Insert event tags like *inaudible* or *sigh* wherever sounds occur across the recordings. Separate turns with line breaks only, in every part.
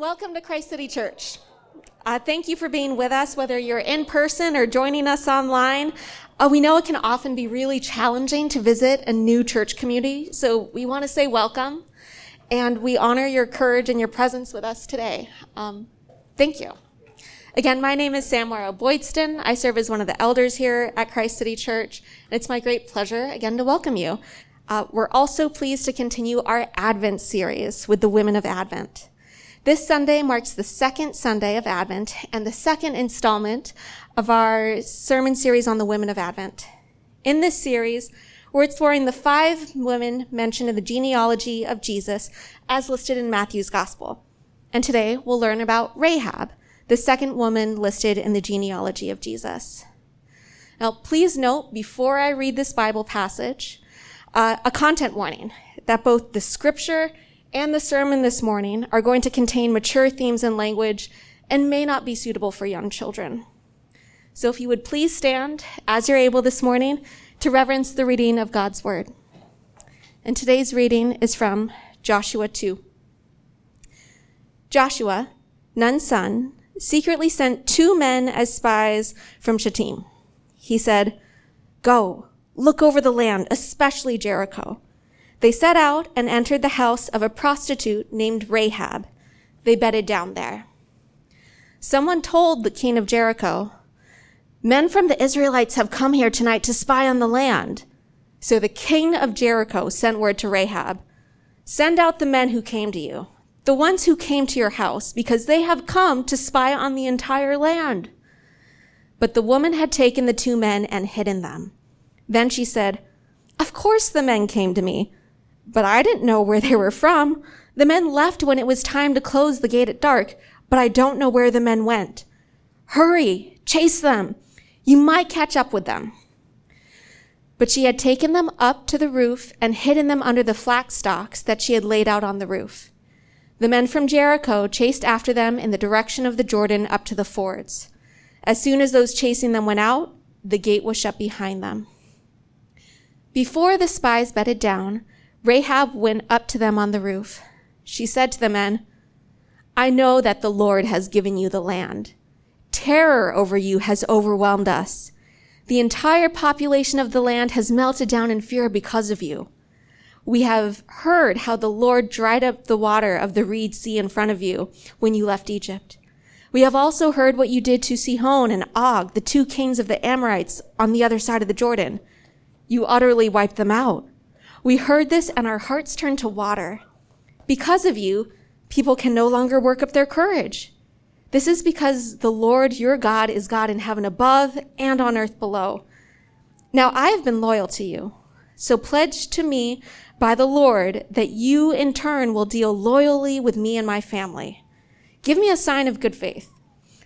Welcome to Christ City Church. Uh, thank you for being with us, whether you're in person or joining us online. Uh, we know it can often be really challenging to visit a new church community, so we want to say welcome, and we honor your courage and your presence with us today. Um, thank you. Again, my name is Sam Boydston. I serve as one of the elders here at Christ City Church, and it's my great pleasure again to welcome you. Uh, we're also pleased to continue our Advent series with the Women of Advent. This Sunday marks the second Sunday of Advent and the second installment of our sermon series on the women of Advent. In this series, we're exploring the five women mentioned in the genealogy of Jesus as listed in Matthew's Gospel. And today we'll learn about Rahab, the second woman listed in the genealogy of Jesus. Now, please note before I read this Bible passage, uh, a content warning that both the scripture and the sermon this morning are going to contain mature themes and language and may not be suitable for young children. So if you would please stand as you're able this morning to reverence the reading of God's word. And today's reading is from Joshua 2. Joshua, Nun's son, secretly sent two men as spies from Shittim. He said, Go, look over the land, especially Jericho. They set out and entered the house of a prostitute named Rahab. They bedded down there. Someone told the king of Jericho, Men from the Israelites have come here tonight to spy on the land. So the king of Jericho sent word to Rahab, Send out the men who came to you, the ones who came to your house, because they have come to spy on the entire land. But the woman had taken the two men and hidden them. Then she said, Of course the men came to me but I didn't know where they were from. The men left when it was time to close the gate at dark, but I don't know where the men went. Hurry, chase them. You might catch up with them. But she had taken them up to the roof and hidden them under the flax stalks that she had laid out on the roof. The men from Jericho chased after them in the direction of the Jordan up to the fords. As soon as those chasing them went out, the gate was shut behind them. Before the spies bedded down, Rahab went up to them on the roof. She said to the men, I know that the Lord has given you the land. Terror over you has overwhelmed us. The entire population of the land has melted down in fear because of you. We have heard how the Lord dried up the water of the Reed Sea in front of you when you left Egypt. We have also heard what you did to Sihon and Og, the two kings of the Amorites on the other side of the Jordan. You utterly wiped them out. We heard this and our hearts turned to water. Because of you, people can no longer work up their courage. This is because the Lord your God is God in heaven above and on earth below. Now I have been loyal to you. So pledge to me by the Lord that you in turn will deal loyally with me and my family. Give me a sign of good faith.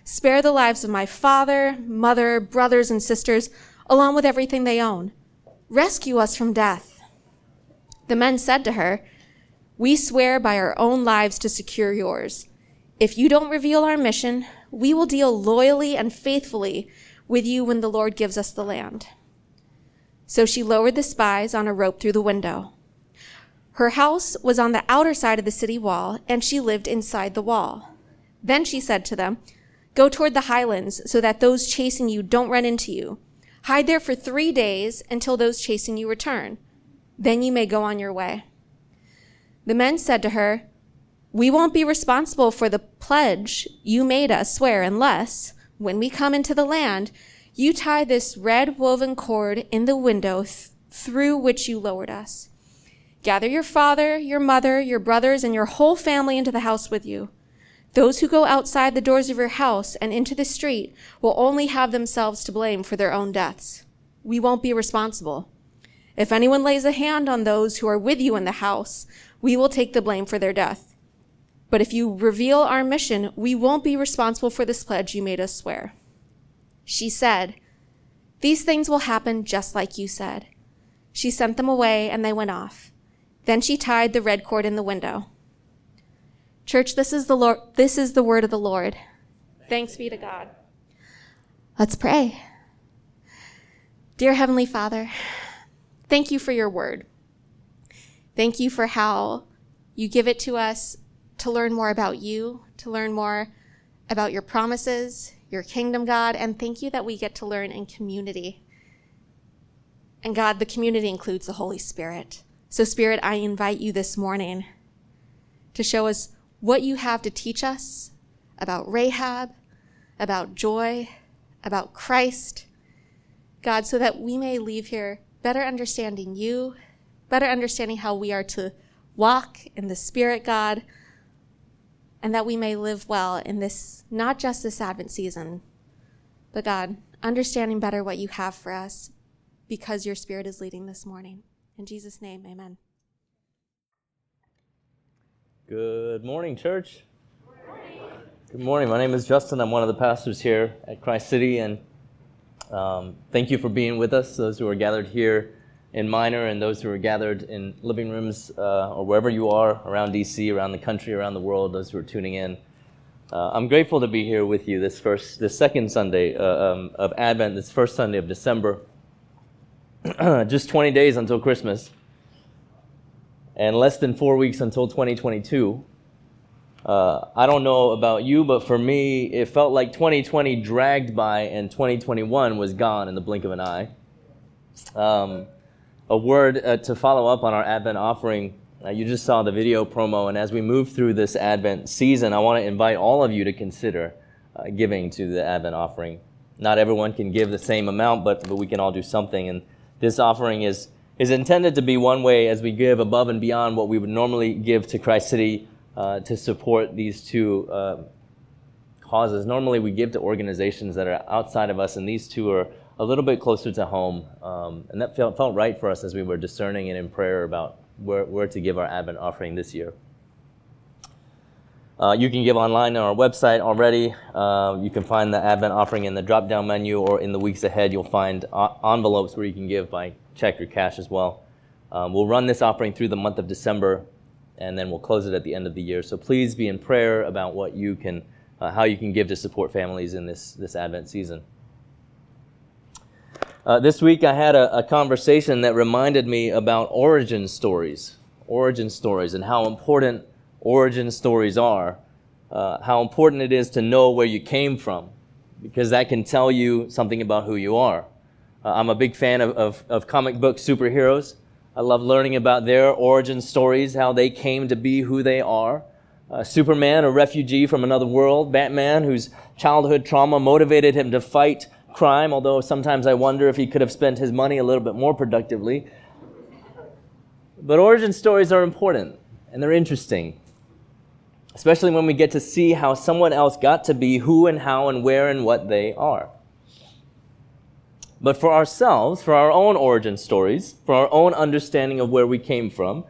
Spare the lives of my father, mother, brothers, and sisters, along with everything they own. Rescue us from death. The men said to her, We swear by our own lives to secure yours. If you don't reveal our mission, we will deal loyally and faithfully with you when the Lord gives us the land. So she lowered the spies on a rope through the window. Her house was on the outer side of the city wall, and she lived inside the wall. Then she said to them, Go toward the highlands so that those chasing you don't run into you. Hide there for three days until those chasing you return. Then you may go on your way. The men said to her, We won't be responsible for the pledge you made us swear unless, when we come into the land, you tie this red woven cord in the window th- through which you lowered us. Gather your father, your mother, your brothers, and your whole family into the house with you. Those who go outside the doors of your house and into the street will only have themselves to blame for their own deaths. We won't be responsible. If anyone lays a hand on those who are with you in the house, we will take the blame for their death. But if you reveal our mission, we won't be responsible for this pledge you made us swear. She said, These things will happen just like you said. She sent them away and they went off. Then she tied the red cord in the window. Church, this is the Lord, this is the word of the Lord. Thanks be to God. Let's pray. Dear Heavenly Father, Thank you for your word. Thank you for how you give it to us to learn more about you, to learn more about your promises, your kingdom, God, and thank you that we get to learn in community. And God, the community includes the Holy Spirit. So, Spirit, I invite you this morning to show us what you have to teach us about Rahab, about joy, about Christ, God, so that we may leave here better understanding you, better understanding how we are to walk in the Spirit, God, and that we may live well in this, not just this Advent season, but God, understanding better what you have for us because your Spirit is leading this morning. In Jesus' name, amen.
Good morning, church. Good morning. Good morning. My name is Justin. I'm one of the pastors here at Christ City, and um, thank you for being with us, those who are gathered here in Minor and those who are gathered in living rooms uh, or wherever you are around DC, around the country, around the world, those who are tuning in. Uh, I'm grateful to be here with you this first, this second Sunday uh, um, of Advent, this first Sunday of December. *clears throat* Just 20 days until Christmas, and less than four weeks until 2022. Uh, I don't know about you, but for me, it felt like 2020 dragged by and 2021 was gone in the blink of an eye. Um, a word uh, to follow up on our Advent offering. Uh, you just saw the video promo, and as we move through this Advent season, I want to invite all of you to consider uh, giving to the Advent offering. Not everyone can give the same amount, but, but we can all do something. And this offering is, is intended to be one way as we give above and beyond what we would normally give to Christ City uh, to support these two uh, causes. Normally, we give to organizations that are outside of us, and these two are a little bit closer to home. Um, and that felt, felt right for us as we were discerning and in prayer about where, where to give our Advent offering this year. Uh, you can give online on our website already. Uh, you can find the Advent offering in the drop down menu, or in the weeks ahead, you'll find envelopes where you can give by check or cash as well. Um, we'll run this offering through the month of December, and then we'll close it at the end of the year. So please be in prayer about what you can, uh, how you can give to support families in this, this Advent season. Uh, this week I had a, a, conversation that reminded me about origin stories, origin stories, and how important origin stories are. Uh, how important it is to know where you came from, because that can tell you something about who you are. Uh, I'm a big fan of, of, of comic book superheroes. I love learning about their origin stories, how they came to be who they are. Uh, Superman, a refugee from another world. Batman, whose childhood trauma motivated him to fight crime, although sometimes I wonder if he could have spent his money a little bit more productively. But origin stories are important and they're interesting, especially when we get to see how someone else got to be who and how and where and what they are. But for ourselves, for our own origin stories, for our own understanding of where we came from,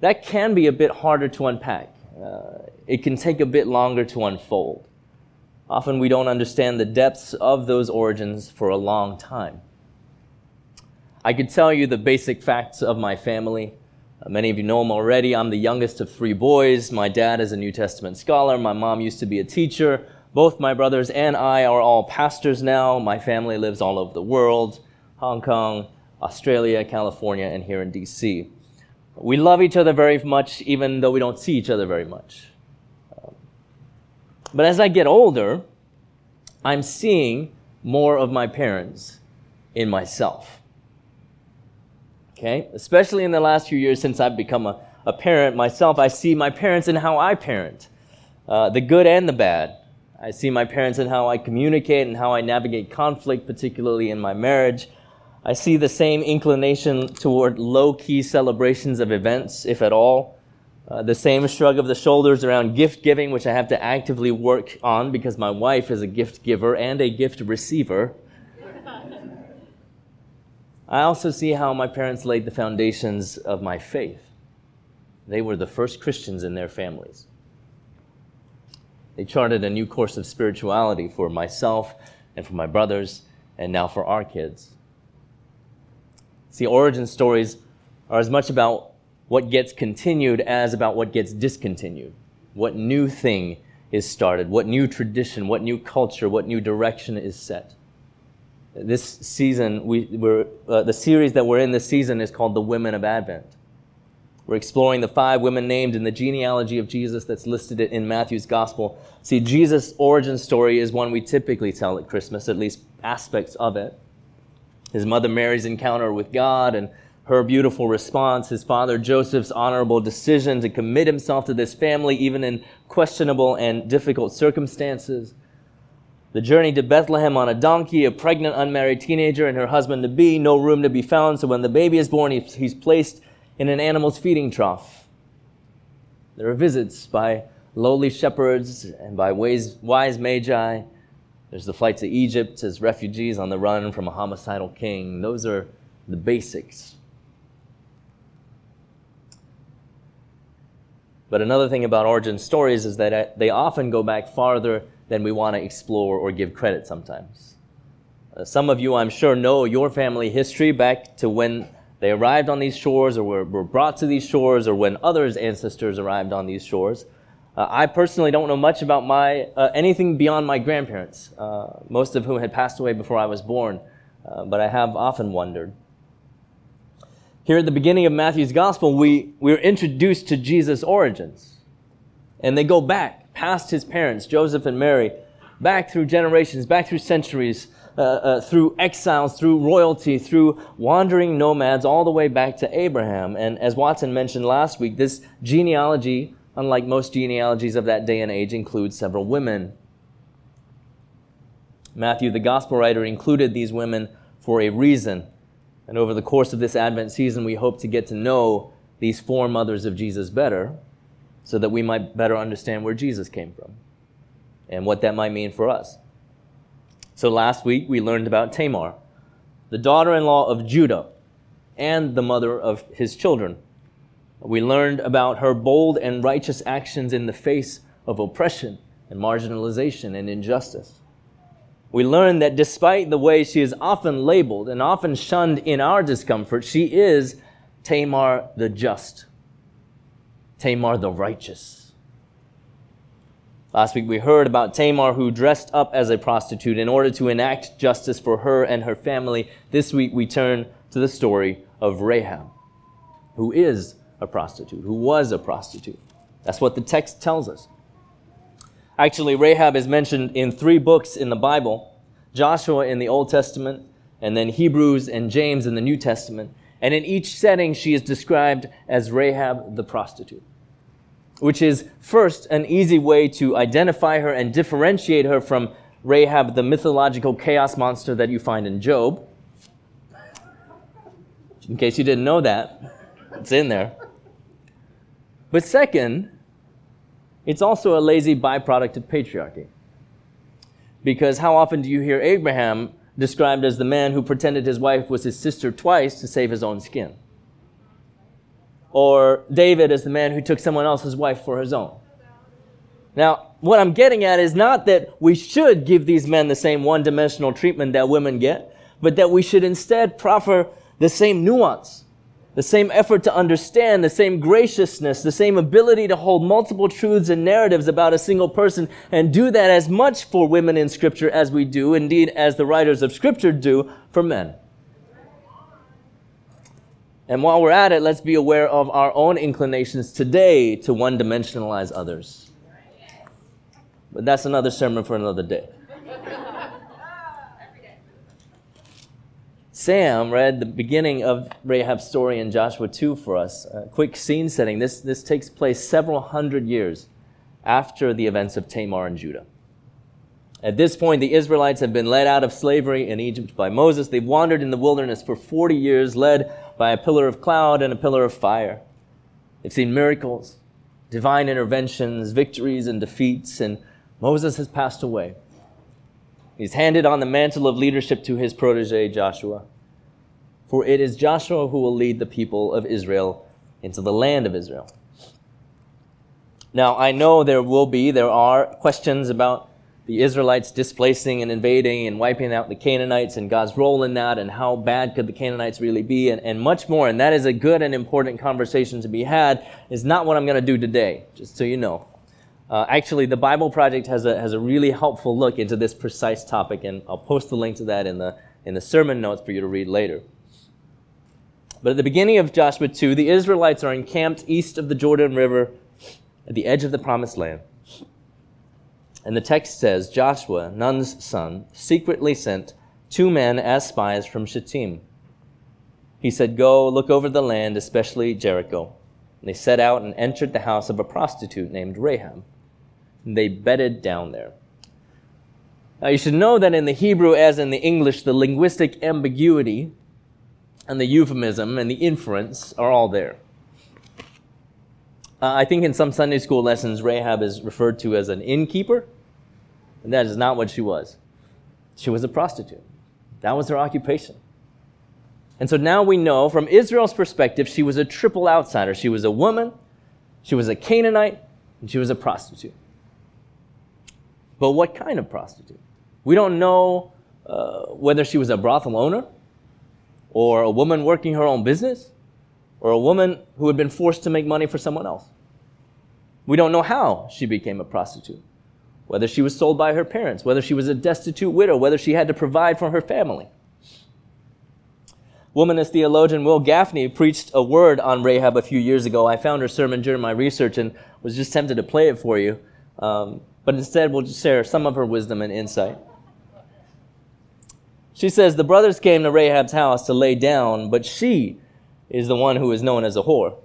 that can be a bit harder to unpack. Uh, it can take a bit longer to unfold. Often we don't understand the depths of those origins for a long time. I could tell you the basic facts of my family. Uh, many of you know them already. I'm the youngest of three boys. My dad is a New Testament scholar. My mom used to be a teacher. Both my brothers and I are all pastors now. My family lives all over the world Hong Kong, Australia, California, and here in DC. We love each other very much, even though we don't see each other very much. But as I get older, I'm seeing more of my parents in myself. Okay? Especially in the last few years since I've become a, a parent myself, I see my parents in how I parent, uh, the good and the bad. I see my parents in how I communicate and how I navigate conflict, particularly in my marriage. I see the same inclination toward low key celebrations of events, if at all, uh, the same shrug of the shoulders around gift giving, which I have to actively work on because my wife is a gift giver and a gift receiver. I also see how my parents laid the foundations of my faith. They were the first Christians in their families. They charted a new course of spirituality for myself and for my brothers, and now for our kids. See, origin stories are as much about what gets continued as about what gets discontinued. What new thing is started, what new tradition, what new culture, what new direction is set. This season, we, we're, uh, the series that we're in this season is called The Women of Advent. We're exploring the five women named in the genealogy of Jesus that's listed in Matthew's gospel. See, Jesus' origin story is one we typically tell at Christmas, at least aspects of it. His mother Mary's encounter with God and her beautiful response, his father Joseph's honorable decision to commit himself to this family, even in questionable and difficult circumstances. The journey to Bethlehem on a donkey, a pregnant unmarried teenager and her husband to be, no room to be found. So when the baby is born, he's placed in an animal's feeding trough. There are visits by lowly shepherds and by wise, wise magi. There's the flight to Egypt as refugees on the run from a homicidal king. Those are the basics. But another thing about origin stories is that they often go back farther than we want to explore or give credit sometimes. Uh, some of you, I'm sure, know your family history back to when they arrived on these shores or were, were brought to these shores or when others' ancestors arrived on these shores. Uh, I personally don't know much about my uh, anything beyond my grandparents, uh, most of whom had passed away before I was born, uh, but I have often wondered. Here at the beginning of Matthew's gospel, we, we're introduced to Jesus' origins. And they go back past his parents, Joseph and Mary, back through generations, back through centuries, uh, uh, through exiles, through royalty, through wandering nomads, all the way back to Abraham. And as Watson mentioned last week, this genealogy, unlike most genealogies of that day and age, includes several women. Matthew, the gospel writer, included these women for a reason. And over the course of this Advent season, we hope to get to know these four mothers of Jesus better so that we might better understand where Jesus came from and what that might mean for us. So last week, we learned about Tamar, the daughter in law of Judah and the mother of his children. We learned about her bold and righteous actions in the face of oppression and marginalization and injustice we learned that despite the way she is often labeled and often shunned in our discomfort, she is Tamar the just, Tamar the righteous. Last week we heard about Tamar who dressed up as a prostitute in order to enact justice for her and her family. This week we turn to the story of Rahab, who is a prostitute, who was a prostitute. That's what the text tells us. Actually, Rahab is mentioned in three books in the Bible Joshua in the Old Testament, and then Hebrews and James in the New Testament. And in each setting, she is described as Rahab the prostitute, which is first an easy way to identify her and differentiate her from Rahab, the mythological chaos monster that you find in Job. In case you didn't know that, it's in there. But second, it's also a lazy byproduct of patriarchy. Because how often do you hear Abraham described as the man who pretended his wife was his sister twice to save his own skin? Or David as the man who took someone else's wife for his own? Now, what I'm getting at is not that we should give these men the same one dimensional treatment that women get, but that we should instead proffer the same nuance the same effort to understand, the same graciousness, the same ability to hold multiple truths and narratives about a single person, and do that as much for women in Scripture as we do, indeed, as the writers of Scripture do for men. And while we're at it, let's be aware of our own inclinations today to one dimensionalize others. But that's another sermon for another day. Sam read the beginning of Rahab's story in Joshua 2 for us. A quick scene setting. This, this takes place several hundred years after the events of Tamar and Judah. At this point, the Israelites have been led out of slavery in Egypt by Moses. They've wandered in the wilderness for 40 years, led by a pillar of cloud and a pillar of fire. They've seen miracles, divine interventions, victories and defeats, and Moses has passed away. He's handed on the mantle of leadership to his protege, Joshua for it is Joshua who will lead the people of Israel into the land of Israel. Now, I know there will be, there are questions about the Israelites displacing and invading and wiping out the Canaanites and God's role in that and how bad could the Canaanites really be and, and much more. And that is a good and important conversation to be had. Is not what I'm going to do today, just so you know. Uh, actually, the Bible Project has a, has a really helpful look into this precise topic, and I'll post the link to that in the, in the sermon notes for you to read later. But at the beginning of Joshua 2, the Israelites are encamped east of the Jordan River at the edge of the promised land. And the text says Joshua, Nun's son, secretly sent two men as spies from Shittim. He said, Go look over the land, especially Jericho. And they set out and entered the house of a prostitute named Rahab. And they bedded down there. Now, you should know that in the Hebrew, as in the English, the linguistic ambiguity and the euphemism and the inference are all there. Uh, I think in some Sunday school lessons, Rahab is referred to as an innkeeper, and that is not what she was. She was a prostitute. That was her occupation. And so now we know from Israel's perspective, she was a triple outsider. She was a woman, she was a Canaanite, and she was a prostitute. But what kind of prostitute? We don't know uh, whether she was a brothel owner, or a woman working her own business, or a woman who had been forced to make money for someone else. We don't know how she became a prostitute, whether she was sold by her parents, whether she was a destitute widow, whether she had to provide for her family. Womanist theologian Wil Gafney preached a word on Rahab a few years ago. I found her sermon during my research and was just tempted to play it for you. Um, but instead, we'll just share some of her wisdom and insight. She says, The brothers came to Rahab's house to lay down, but she is the one who is known as a whore.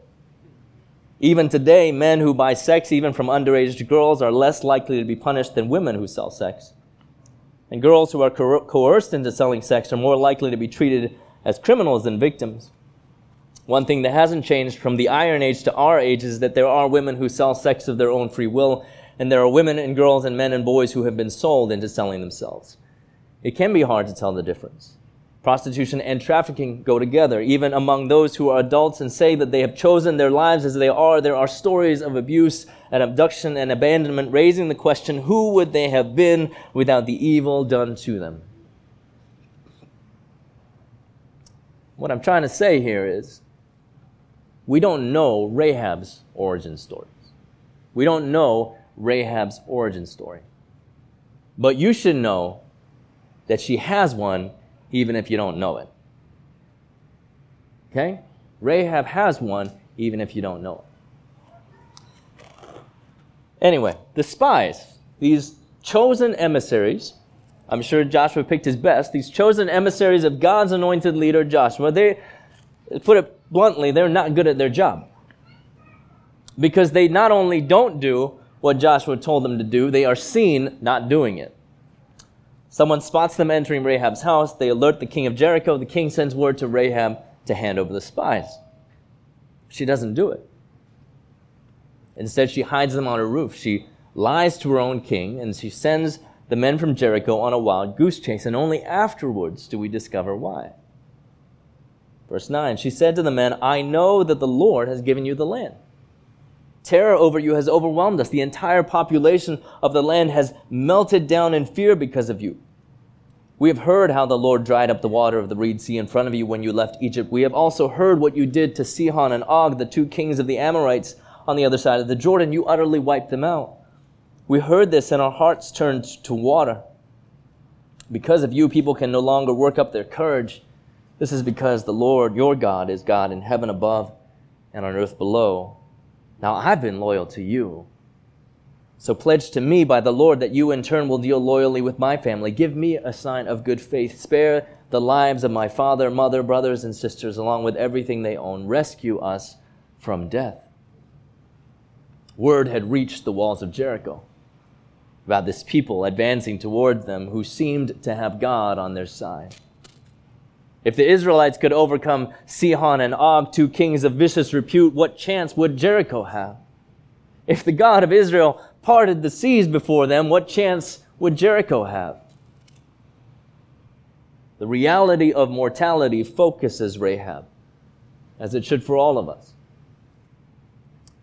Even today, men who buy sex, even from underage girls, are less likely to be punished than women who sell sex. And girls who are coerced into selling sex are more likely to be treated as criminals than victims. One thing that hasn't changed from the Iron Age to our age is that there are women who sell sex of their own free will, and there are women and girls and men and boys who have been sold into selling themselves. It can be hard to tell the difference. Prostitution and trafficking go together. Even among those who are adults and say that they have chosen their lives as they are, there are stories of abuse and abduction and abandonment, raising the question who would they have been without the evil done to them? What I'm trying to say here is we don't know Rahab's origin stories. We don't know Rahab's origin story. But you should know that she has one even if you don't know it. Okay? Rahab has one even if you don't know it. Anyway, the spies, these chosen emissaries, I'm sure Joshua picked his best. These chosen emissaries of God's anointed leader, Joshua, they, put it bluntly, they're not good at their job. Because they not only don't do what Joshua told them to do, they are seen not doing it. Someone spots them entering Rahab's house. They alert the king of Jericho. The king sends word to Rahab to hand over the spies. She doesn't do it. Instead, she hides them on her roof. She lies to her own king and she sends the men from Jericho on a wild goose chase, and only afterwards do we discover why. Verse 9 She said to the men, I know that the Lord has given you the land. Terror over you has overwhelmed us. The entire population of the land has melted down in fear because of you. We have heard how the Lord dried up the water of the Reed Sea in front of you when you left Egypt. We have also heard what you did to Sihon and Og, the two kings of the Amorites on the other side of the Jordan. You utterly wiped them out. We heard this and our hearts turned to water. Because of you, people can no longer work up their courage. This is because the Lord, your God, is God in heaven above and on earth below. Now I've been loyal to you. So pledge to me by the Lord that you in turn will deal loyally with my family. Give me a sign of good faith. Spare the lives of my father, mother, brothers, and sisters, along with everything they own. Rescue us from death. Word had reached the walls of Jericho about this people advancing toward them who seemed to have God on their side. If the Israelites could overcome Sihon and Og, two kings of vicious repute, what chance would Jericho have? If the God of Israel parted the seas before them, what chance would Jericho have? The reality of mortality focuses Rahab, as it should for all of us.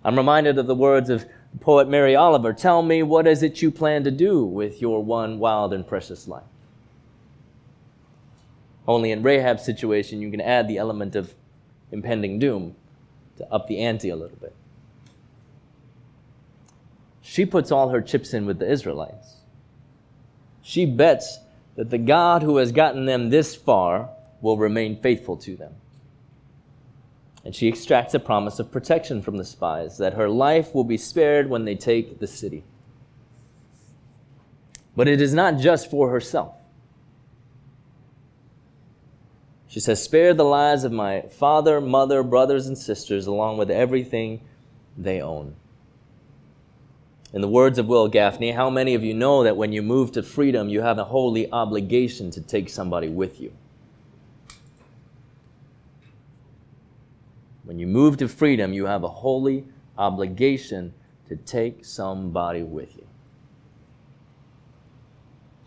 I'm reminded of the words of Poet Mary Oliver, tell me what is it you plan to do with your one wild and precious life? Only in Rahab's situation, you can add the element of impending doom to up the ante a little bit. She puts all her chips in with the Israelites. She bets that the God who has gotten them this far will remain faithful to them. And she extracts a promise of protection from the spies that her life will be spared when they take the city. But it is not just for herself. She says, Spare the lives of my father, mother, brothers, and sisters, along with everything they own. In the words of Wil Gafney, how many of you know that when you move to freedom, you have a holy obligation to take somebody with you? When you move to freedom, you have a holy obligation to take somebody with you.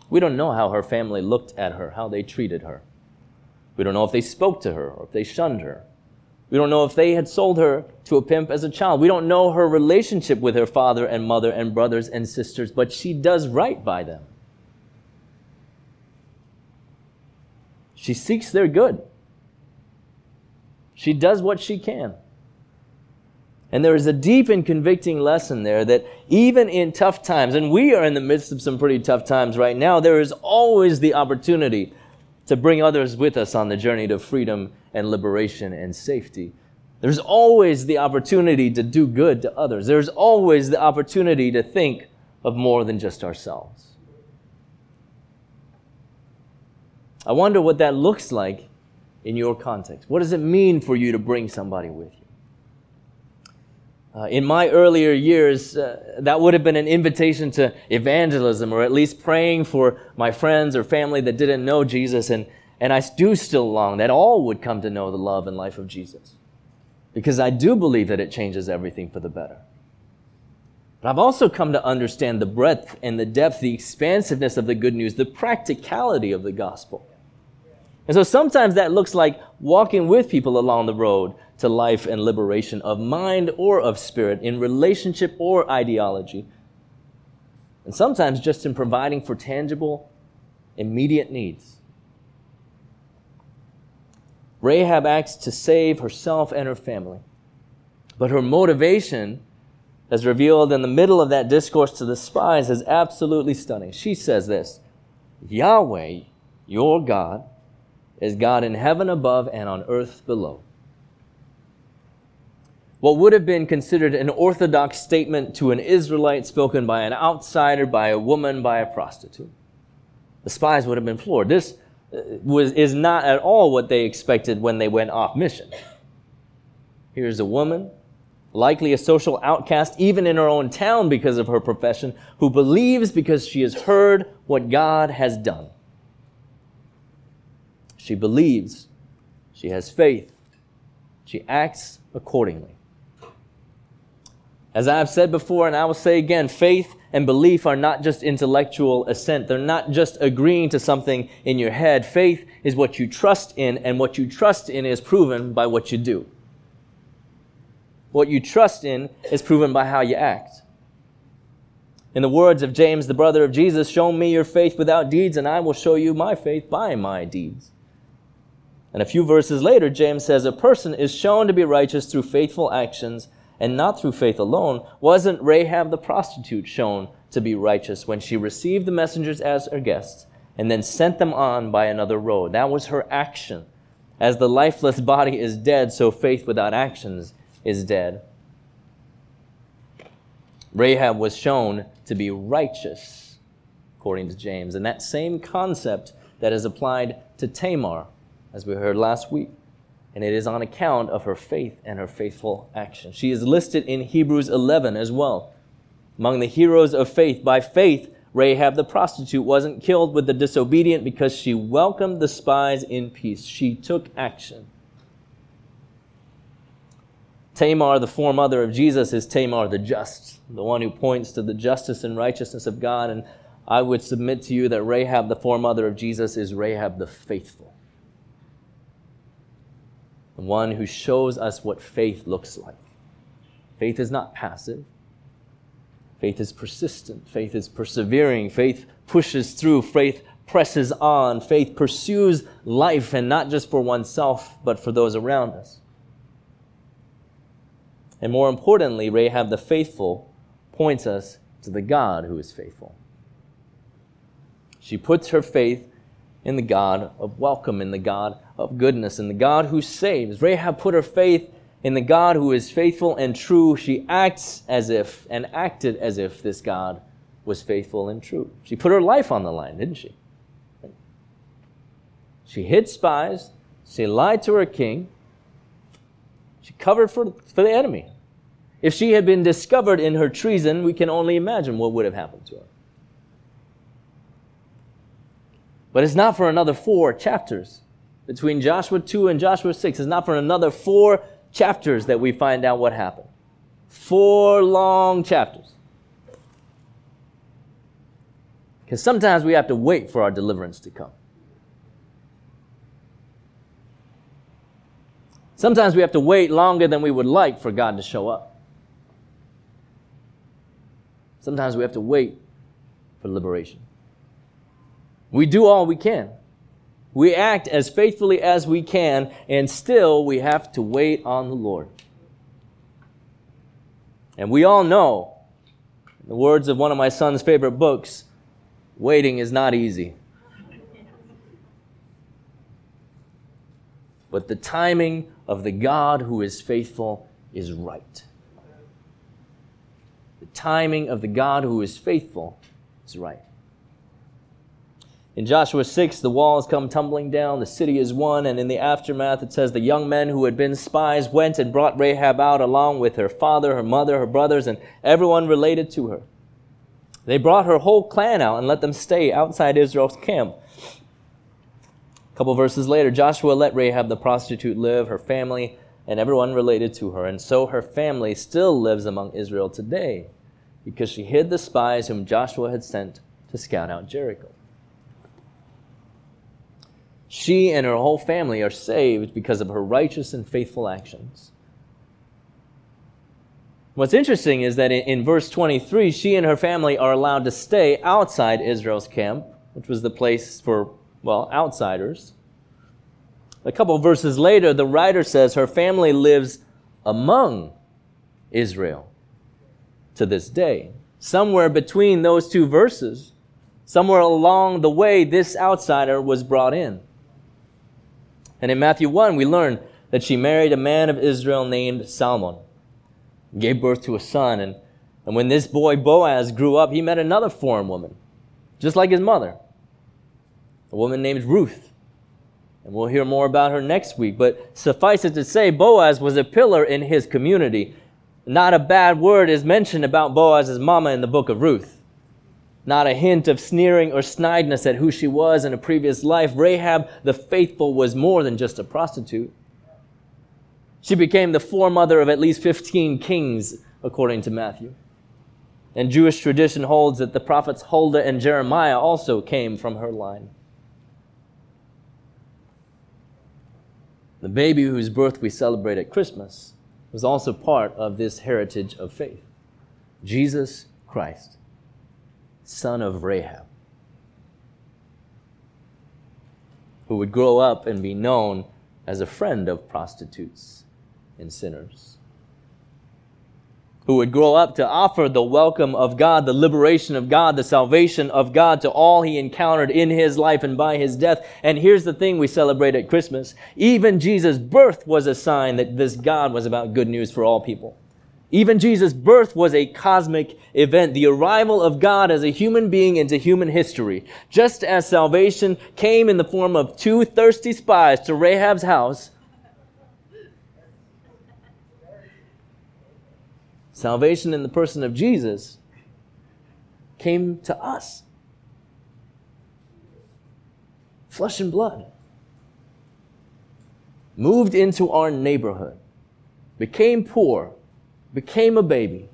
We don't know how her family looked at her, how they treated her. We don't know if they spoke to her or if they shunned her. We don't know if they had sold her to a pimp as a child. We don't know her relationship with her father and mother and brothers and sisters, but she does right by them. She seeks their good. She does what she can. And there is a deep and convicting lesson there that even in tough times, and we are in the midst of some pretty tough times right now, there is always the opportunity to bring others with us on the journey to freedom and liberation and safety. There's always the opportunity to do good to others. There's always the opportunity to think of more than just ourselves. I wonder what that looks like in your context. What does it mean for you to bring somebody with you? Uh, in my earlier years, uh, that would have been an invitation to evangelism or at least praying for my friends or family that didn't know Jesus. And, and I do still long that all would come to know the love and life of Jesus. Because I do believe that it changes everything for the better. But I've also come to understand the breadth and the depth, the expansiveness of the good news, the practicality of the gospel. And so sometimes that looks like walking with people along the road to life and liberation of mind or of spirit, in relationship or ideology. And sometimes just in providing for tangible, immediate needs. Rahab acts to save herself and her family. But her motivation, as revealed in the middle of that discourse to the spies, is absolutely stunning. She says this Yahweh, your God, is God in heaven above and on earth below. What would have been considered an orthodox statement to an Israelite spoken by an outsider, by a woman, by a prostitute. The spies would have been floored. This uh, was, is not at all what they expected when they went off mission. Here's a woman, likely a social outcast, even in her own town because of her profession, who believes because she has heard what God has done. She believes, she has faith, she acts accordingly. As I've said before, and I will say again, faith and belief are not just intellectual assent. They're not just agreeing to something in your head. Faith is what you trust in, and what you trust in is proven by what you do. What you trust in is proven by how you act. In the words of James, the brother of Jesus, show me your faith without deeds, and I will show you my faith by my deeds. And a few verses later, James says, A person is shown to be righteous through faithful actions and not through faith alone, wasn't Rahab the prostitute shown to be righteous when she received the messengers as her guests and then sent them on by another road? That was her action. As the lifeless body is dead, so faith without actions is dead. Rahab was shown to be righteous, according to James. And that same concept that is applied to Tamar, as we heard last week and it is on account of her faith and her faithful action. She is listed in Hebrews 11 as well. Among the heroes of faith, by faith, Rahab the prostitute wasn't killed with the disobedient because she welcomed the spies in peace. She took action. Tamar, the foremother of Jesus, is Tamar the just, the one who points to the justice and righteousness of God. And I would submit to you that Rahab, the foremother of Jesus, is Rahab the faithful the one who shows us what faith looks like. Faith is not passive. Faith is persistent. Faith is persevering. Faith pushes through. Faith presses on. Faith pursues life, and not just for oneself, but for those around us. And more importantly, Rahab the faithful points us to the God who is faithful. She puts her faith in the God of welcome, in the God of goodness, in the God who saves. Rahab put her faith in the God who is faithful and true, she acts as if and acted as if this God was faithful and true. She put her life on the line, didn't she? She hid spies, she lied to her king, she covered for, for the enemy. If she had been discovered in her treason, we can only imagine what would have happened to her. But it's not for another four chapters. Between Joshua 2 and Joshua 6, it's not for another four chapters that we find out what happened. Four long chapters. Because sometimes we have to wait for our deliverance to come. Sometimes we have to wait longer than we would like for God to show up. Sometimes we have to wait for liberation. We do all we can. We act as faithfully as we can, and still we have to wait on the Lord. And we all know, in the words of one of my son's favorite books, waiting is not easy. But the timing of the God who is faithful is right. The timing of the God who is faithful is right. In Joshua 6, the walls come tumbling down, the city is won, and in the aftermath it says the young men who had been spies went and brought Rahab out along with her father, her mother, her brothers, and everyone related to her. They brought her whole clan out and let them stay outside Israel's camp. A couple verses later, Joshua let Rahab the prostitute live, her family, and everyone related to her, and so her family still lives among Israel today because she hid the spies whom Joshua had sent to scout out Jericho. She and her whole family are saved because of her righteous and faithful actions. What's interesting is that in, in, verse 23, she and her family are allowed to stay outside Israel's camp, which was the place for, well, outsiders. A couple verses later, the writer says her family lives among Israel to this day. Somewhere between those two verses, somewhere along the way, this outsider was brought in. And in Matthew 1, we learn that she married a man of Israel named Salmon, gave birth to a son. And, and when this boy Boaz grew up, he met another foreign woman, just like his mother, a woman named Ruth. And we'll hear more about her next week. But suffice it to say, Boaz was a pillar in his community. Not a bad word is mentioned about Boaz's mama in the book of Ruth not a hint of sneering or snideness at who she was in a previous life. Rahab the faithful was more than just a prostitute. She became the foremother of at least 15 kings, according to Matthew. And Jewish tradition holds that the prophets Huldah and Jeremiah also came from her line. The baby whose birth we celebrate at Christmas was also part of this heritage of faith Jesus Christ son of Rahab, who would grow up and be known as a friend of prostitutes and sinners, who would grow up to offer the welcome of God, the liberation of God, the salvation of God to all he encountered in his life and by his death. And here's the thing we celebrate at Christmas. Even Jesus' birth was a sign that this God was about good news for all people. Even Jesus' birth was a cosmic event, the arrival of God as a human being into human history. Just as salvation came in the form of two thirsty spies to Rahab's house, salvation in the person of Jesus came to us. Flesh and blood. Moved into our neighborhood, became poor, became a baby.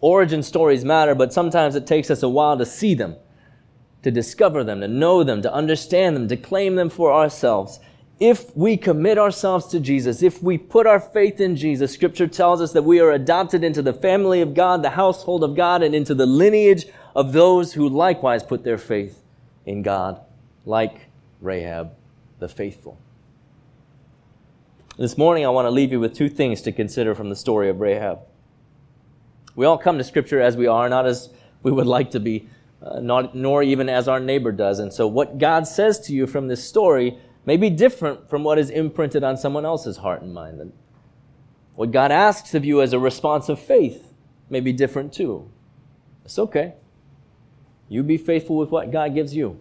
Origin stories matter, but sometimes it takes us a while to see them, to discover them, to know them, to understand them, to claim them for ourselves. If we commit ourselves to Jesus, if we put our faith in Jesus, Scripture tells us that we are adopted into the family of God, the household of God, and into the lineage of those who likewise put their faith in God, like Rahab the faithful. This morning, I want to leave you with two things to consider from the story of Rahab. We all come to Scripture as we are, not as we would like to be, uh, not, nor even as our neighbor does. And so, what God says to you from this story may be different from what is imprinted on someone else's heart and mind. And what God asks of you as a response of faith may be different too. It's okay. You be faithful with what God gives you.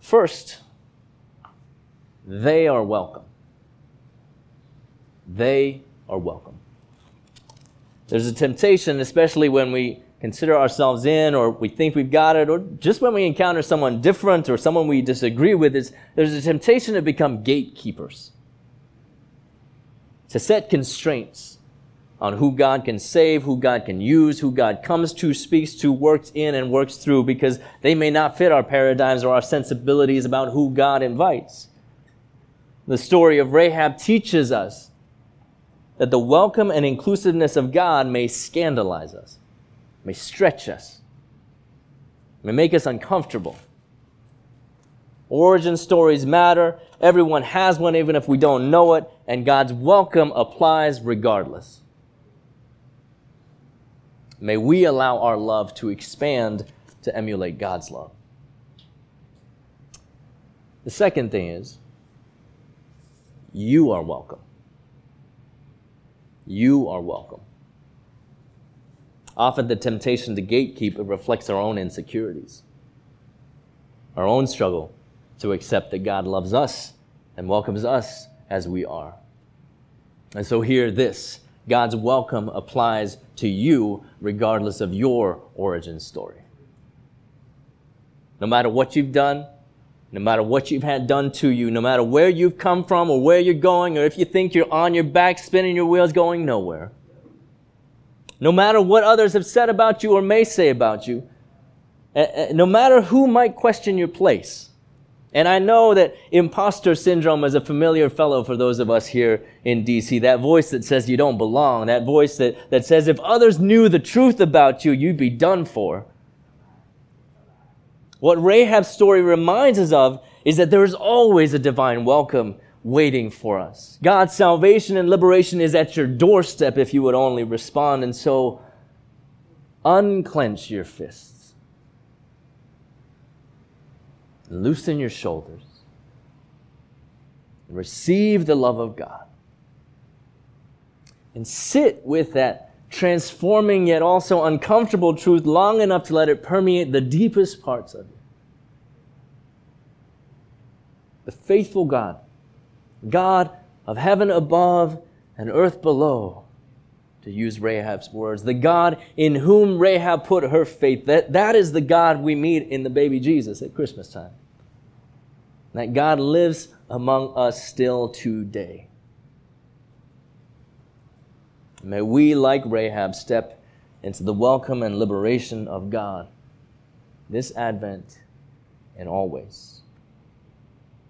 First, they are welcome. They are welcome. There's a temptation, especially when we consider ourselves in or we think we've got it, or just when we encounter someone different or someone we disagree with, is there's a temptation to become gatekeepers, to set constraints on who God can save, who God can use, who God comes to, speaks to, works in, and works through, because they may not fit our paradigms or our sensibilities about who God invites. The story of Rahab teaches us that the welcome and inclusiveness of God may scandalize us, may stretch us, may make us uncomfortable. Origin stories matter. Everyone has one, even if we don't know it, and God's welcome applies regardless. May we allow our love to expand to emulate God's love. The second thing is, you are welcome. You are welcome. Often the temptation to gatekeep it reflects our own insecurities, our own struggle to accept that God loves us and welcomes us as we are. And so, hear this God's welcome applies to you regardless of your origin story. No matter what you've done, no matter what you've had done to you, no matter where you've come from or where you're going, or if you think you're on your back spinning your wheels going nowhere. No matter what others have said about you or may say about you, eh, eh, no matter who might question your place. And I know that imposter syndrome is a familiar fellow for those of us here in DC. That voice that says you don't belong. That voice that, that says if others knew the truth about you, you'd be done for. What Rahab's story reminds us of is that there is always a divine welcome waiting for us. God's salvation and liberation is at your doorstep if you would only respond. And so, unclench your fists, loosen your shoulders, receive the love of God. And sit with that transforming yet also uncomfortable truth long enough to let it permeate the deepest parts of you. The faithful God, God of heaven above and earth below, to use Rahab's words, the God in whom Rahab put her faith. That, that is the God we meet in the baby Jesus at Christmas time. That God lives among us still today. May we, like Rahab, step into the welcome and liberation of God this Advent and always.